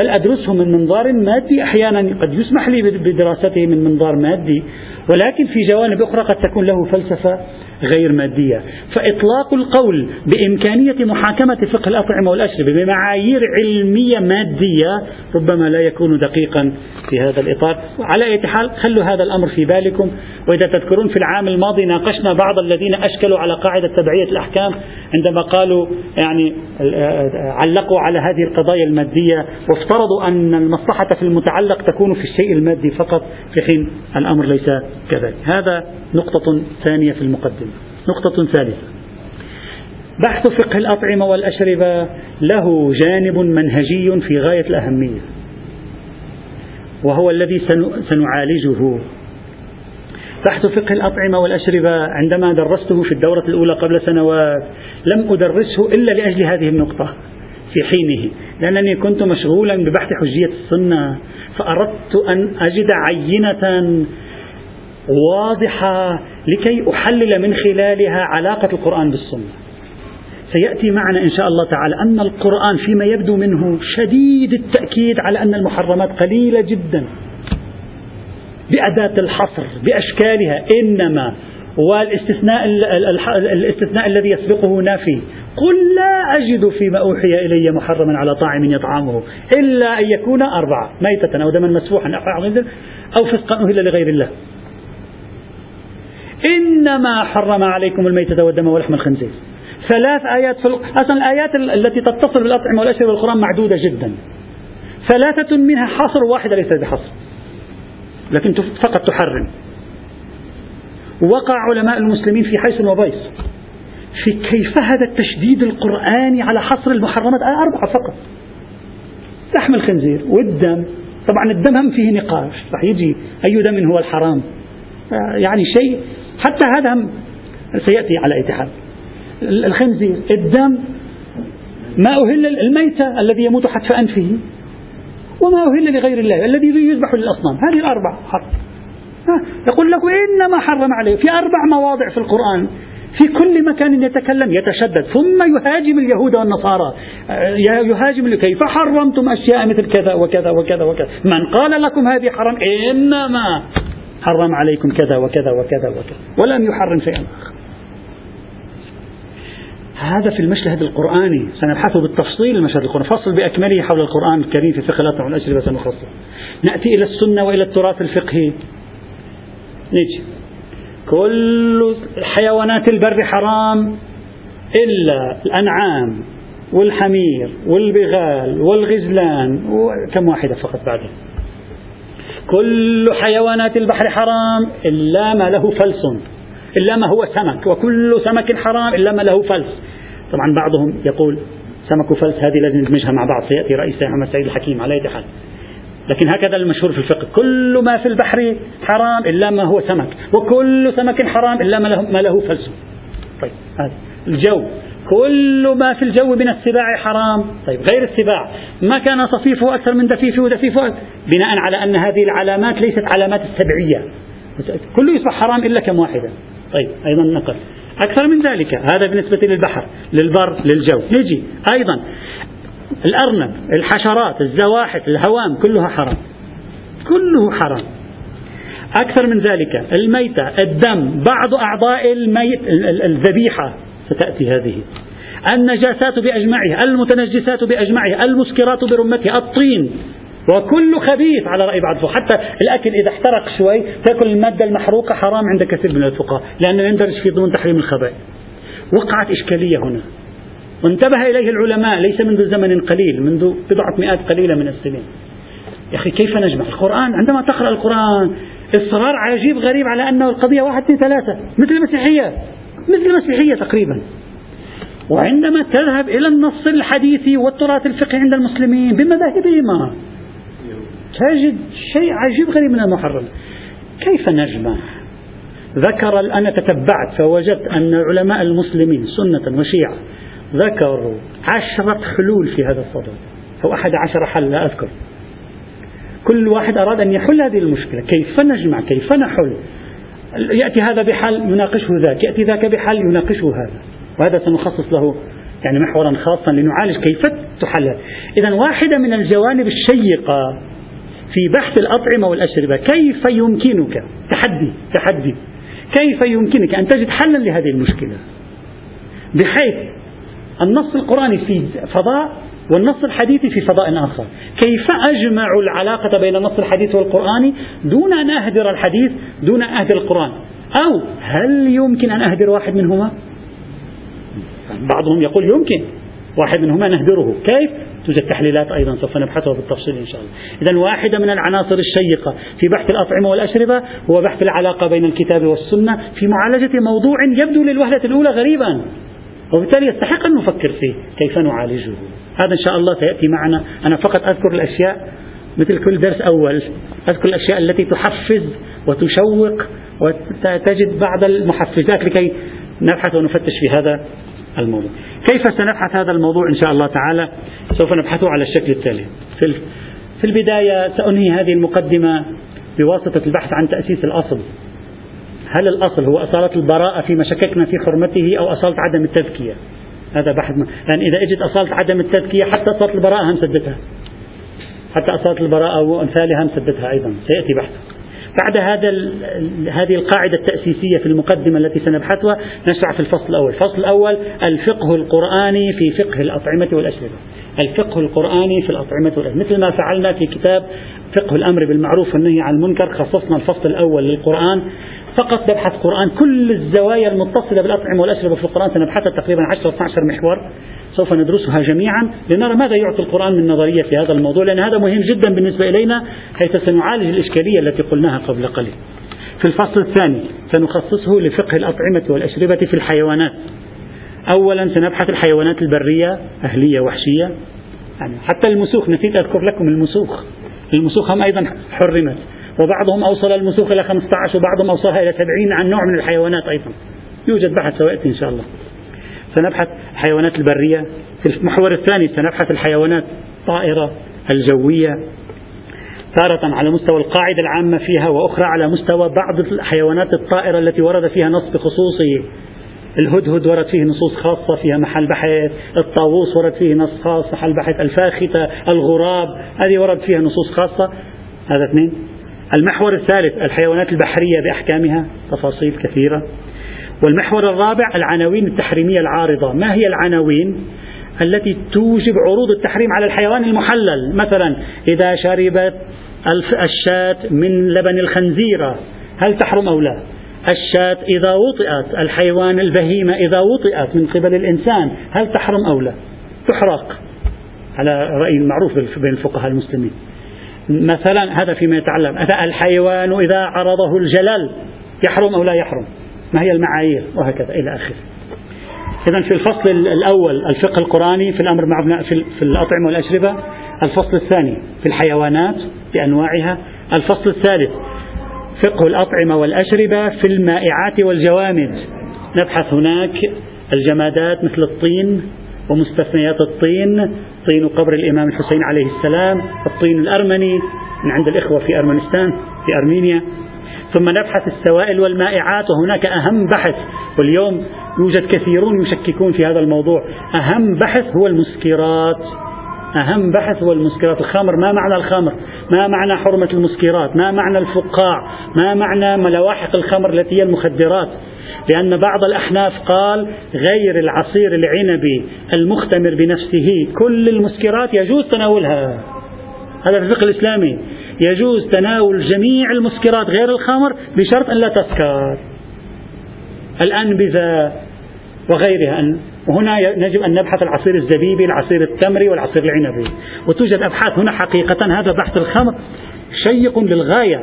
بل أدرسه من منظار مادي. أحيانا قد يسمح لي بدراسته من منظار مادي ولكن في جوانب أخرى قد تكون له فلسفة غير مادية. فإطلاق القول بإمكانية محاكمة فقه الأطعمة والأشربة بمعايير علمية مادية ربما لا يكون دقيقا في هذا الإطار. على أي حال خلوا هذا الأمر في بالكم. وإذا تذكرون في العام الماضي ناقشنا بعض الذين أشكلوا على قاعدة تبعية الأحكام عندما قالوا يعني علقوا على هذه القضايا المادية وافترضوا أن المصلحة في المتعلق تكون في الشيء المادي فقط. في حين الأمر ليس كذلك. هذا نقطة ثانية في المقدمة. نقطة ثالثة. بحث فقه الأطعمة والأشربة له جانب منهجي في غاية الأهمية وهو الذي سنعالجه. بحث فقه الأطعمة والأشربة عندما درسته في الدورة الأولى قبل سنوات لم أدرسه إلا لأجل هذه النقطة في حينه لأنني كنت مشغولا ببحث حجية السنة فأردت أن أجد عينة واضحة لكي أحلل من خلالها علاقة القرآن بالسنة. سيأتي معنا إن شاء الله تعالى أن القرآن فيما يبدو منه شديد التأكيد على أن المحرمات قليلة جدا. بأداة الحصر بأشكالها إنما والاستثناء الاستثناء الذي يسبقه نافي. قل لا أجد فيما أوحي إلي محرما على طاعم يطعمه إلا أن يكون أربعة ميتة أو دما مسفوحا أو فسقا أهل لغير الله. إنما حرم عليكم الميتة والدم ولحم الخنزير. ثلاث آيات في أصلا الآيات التي تتصل بالأطعمة والأشربة والقرآن معدودة جدا. ثلاثة منها حصر واحدة ليست بحصر. لكن فقط تحرم. وقع علماء المسلمين في حيث وبيص في كيف هذا التشديد القرآني على حصر المحرمات؟ آية أربعة فقط. لحم الخنزير والدم. طبعا الدم هم فيه نقاش. راح يجي أي دم هو الحرام. يعني شيء حتى هذا سيأتي على أي حال. الخنزير الدم ما أهل الميتة الذي يموت حتف أنفه وما أهل لغير الله الذي يذبح للأصنام. هذه الأربع حق يقول لك إنما حرم عليه. في أربع مواضع في القرآن. في كل مكان يتكلم يتشدد. ثم يهاجم اليهود والنصارى. يهاجم كيف حرمتم أشياء مثل كذا وكذا وكذا وكذا. من قال لكم هذه حرام؟ إنما حرم عليكم كذا وكذا وكذا وكذا. ولم يحرم شيئا آخر. هذا في المشهد القرآني. سنبحث بالتفصيل المشهد القرآني. فصل بأكمله حول القرآن الكريم في فقه الأطعمة والأشربة سنخصص نأتي إلى السنة وإلى التراث الفقهي. نجي. كل حيوانات البر حرام إلا الأنعام والحمير والبغال والغزلان وكم واحدة فقط بعدين كل حيوانات البحر حرام إلا ما له فلس. إلا ما هو سمك وكل سمك حرام إلا ما له فلس. طبعا بعضهم يقول سمك وفلس هذه لازم ندمجها مع بعض سيأتي رئيس محمد سعيد الحكيم على حال. لكن هكذا المشهور في الفقه كل ما في البحر حرام إلا ما هو سمك. وكل سمك حرام إلا ما له, ما له فلس. طيب هذا الجو. كل ما في الجو من السباع حرام. طيب غير السباع. ما كان صفيفه أكثر من دفيفه ودفيفه. بناء على أن هذه العلامات ليست علامات السبعية. كله يصبح حرام إلا كم واحدة. طيب أيضا نقل. أكثر من ذلك هذا بالنسبة للبحر للبر للجو. نجي أيضا. الأرنب الحشرات الزواحف الهوام كلها حرام. كله حرام. أكثر من ذلك الميتة الدم بعض أعضاء الميت الذبيحة. ستأتي هذه. النجاسات بأجمعها المتنجسات بأجمعها المسكرات برمتها الطين. وكل خبيث على رأي بعض حتى الأكل إذا احترق شوي تأكل المادة المحروقة حرام عند كثير من الفقهاء لأنه يندرج في ضمن تحريم الخبائث. وقعت إشكالية هنا. وانتبه إليه العلماء ليس منذ زمن قليل منذ بضعة مئات قليلة من السنين. يا أخي كيف نجمع؟ القرآن عندما تقرأ القرآن إصرار عجيب غريب على أنه القضية واحد اثنين ثلاثة مثل المسيحية. مثل المسيحية تقريبا. وعندما تذهب إلى النص الحديثي والتراث الفقهي عند المسلمين بمذاهبهما تجد شيء عجيب غريب من المحرم كيف نجمع؟ ذكر أنا تتبعت فوجدت أن علماء المسلمين سنة وشيعة ذكروا عشرة حلول في هذا الصدد أو أحد عشر حل لا أذكر. كل واحد أراد أن يحل هذه المشكلة. كيف نجمع؟ كيف نحل؟ يأتي هذا بحل يناقشه ذاك يأتي ذاك بحل يناقشه هذا. وهذا سنخصص له يعني محورا خاصا لنعالج كيف تحل إذا واحدة من الجوانب الشيقة في بحث الأطعمة والأشربة كيف يمكنك؟ تحدي تحدي. كيف يمكنك أن تجد حلا لهذه المشكلة؟ بحيث النص القرآني في فضاء والنص الحديثي في فضاء آخر. كيف أجمع العلاقة بين النص الحديث والقرآني دون أن أهدر الحديث دون أن أهدر القرآن؟ أو هل يمكن أن أهدر واحد منهما؟ بعضهم يقول يمكن واحد منهما نهدره. كيف؟ توجد تحليلات أيضا سوف نبحثها بالتفصيل إن شاء الله. إذا واحدة من العناصر الشيقة في بحث الأطعمة والأشربة هو بحث العلاقة بين الكتاب والسنة في معالجة موضوع يبدو للوهلة الأولى غريبا. وبالتالي يستحق أن نفكر فيه كيف نعالجه. هذا إن شاء الله سيأتي معنا. أنا فقط أذكر الأشياء مثل كل درس أول أذكر الأشياء التي تحفز وتشوق وتجد بعض المحفزات لكي نبحث ونفتش في هذا الموضوع. كيف سنبحث هذا الموضوع إن شاء الله تعالى؟ سوف نبحثه على الشكل التالي. في البداية سأنهي هذه المقدمة بواسطة البحث عن تأسيس الأصل. هل الأصل هو أصالة البراءة فيما شككنا في حرمته أو أصالة عدم التزكية هذا بحث لأن يعني إذا إجت أصالة عدم التزكية حتى أصالة البراءة هم سدتها حتى أصالة البراءة وأمثالها هم سدتها أيضا. سيأتي بحثه بعد هذا هذه القاعدة التأسيسية في المقدمة التي سنبحثها نشرع في الفصل الأول، الفصل الأول الفقه القرآني في فقه الأطعمة والأشربة. الفقه القرآني في الأطعمة والأشربة، مثل ما فعلنا في كتاب فقه الأمر بالمعروف والنهي عن المنكر خصصنا الفصل الأول للقرآن. فقط نبحث قرآن. كل الزوايا المتصلة بالأطعمة والأشربة في القرآن سنبحثها تقريبا 10 12 محور. سوف ندرسها جميعا لنرى ماذا يعطي القرآن من نظرية في هذا الموضوع لأن هذا مهم جدا بالنسبة إلينا حيث سنعالج الإشكالية التي قلناها قبل قليل. في الفصل الثاني سنخصصه لفقه الأطعمة والأشربة في الحيوانات. أولا سنبحث الحيوانات البرية أهلية وحشية. يعني حتى المسوخ نسيت أذكر لكم المسوخ. المسوخ هم أيضا حرمت. وبعضهم أوصل المسوخ إلى 15 وبعضهم أوصلها إلى 70 عن نوع من الحيوانات أيضا. يوجد بحث سيأتي إن شاء الله. سنبحث الحيوانات البرية. في المحور الثاني سنبحث الحيوانات الطائرة الجوية. تارة على مستوى القاعدة العامة فيها وأخرى على مستوى بعض الحيوانات الطائرة التي ورد فيها نص بخصوصه الهدهد ورد فيه نصوص خاصة فيها محل بحث. الطاووس ورد فيه نص خاص محل بحث. الفاختة الغراب هذه ورد فيها نصوص خاصة. هذا اثنين. المحور الثالث الحيوانات البحرية بأحكامها تفاصيل كثيرة. والمحور الرابع العناوين التحريمية العارضة. ما هي العناوين التي توجب عروض التحريم على الحيوان المحلل؟ مثلا إذا شربت الشاة من لبن الخنزيرة هل تحرم أو لا؟ الشاة إذا وطئت الحيوان البهيمة إذا وطئت من قبل الإنسان هل تحرم أو لا؟ تحرق على رأي معروف بين الفقهاء المسلمين. مثلا هذا فيما يتعلم الحيوان إذا عرضه الجلال يحرم أو لا يحرم؟ ما هي المعايير؟ وهكذا إلى آخره. إذا في الفصل الأول الفقه القرآني في الأمر مع في الأطعمة والأشربة. الفصل الثاني في الحيوانات بأنواعها. الفصل الثالث فقه الأطعمة والأشربة في المائعات والجوامد. نبحث هناك الجمادات مثل الطين ومستثنيات الطين طين قبر الإمام الحسين عليه السلام الطين الأرمني من عند الإخوة في أرمنستان في أرمينيا. ثم نبحث السوائل والمائعات وهناك أهم بحث واليوم يوجد كثيرون يشككون في هذا الموضوع. أهم بحث هو المسكرات. أهم بحث هو المسكرات. الخمر ما معنى الخمر؟ ما معنى حرمة المسكرات؟ ما معنى الفقاع؟ ما معنى لواحق الخمر التي هي المخدرات؟ لأن بعض الأحناف قال غير العصير العنبي المختمر بنفسه كل المسكرات يجوز تناولها. هذا في الفقه الإسلامي. يجوز تناول جميع المسكرات غير الخمر بشرط أن لا تسكر. الأنبذة وغيرها. وهنا يجب أن نبحث العصير الزبيبي العصير التمري والعصير العنبي. وتوجد أبحاث هنا حقيقة. هذا بحث الخمر. شيق للغاية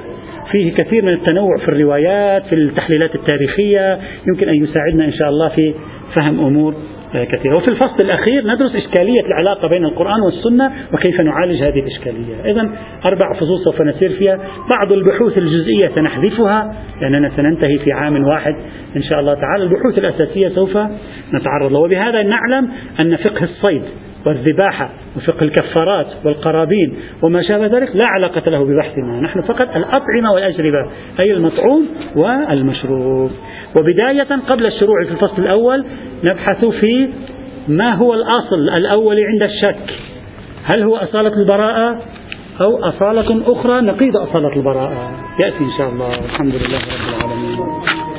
فيه كثير من التنوع في الروايات في التحليلات التاريخية. يمكن أن يساعدنا إن شاء الله في فهم أمور كثيرة. وفي الفصل الأخير ندرس إشكالية العلاقة بين القرآن والسنة وكيف نعالج هذه الإشكالية. إذا أربع فصول سوف نسير فيها. بعض البحوث الجزئية سنحذفها لأننا سننتهي في عام واحد إن شاء الله تعالى. البحوث الأساسية سوف نتعرض لها وبهذا نعلم أن فقه الصيد والذباحة وفقه الكفارات والقرابين وما شابه ذلك لا علاقة له ببحثنا. نحن فقط الأطعمة والأجربة أي المطعوم والمشروب. وبداية قبل الشروع في الفصل الأول نبحث في ما هو الأصل الأول عند الشك. هل هو أصالة البراءة أو أصالة أخرى؟ نقيض أصالة البراءة. يأتي إن شاء الله. الحمد لله رب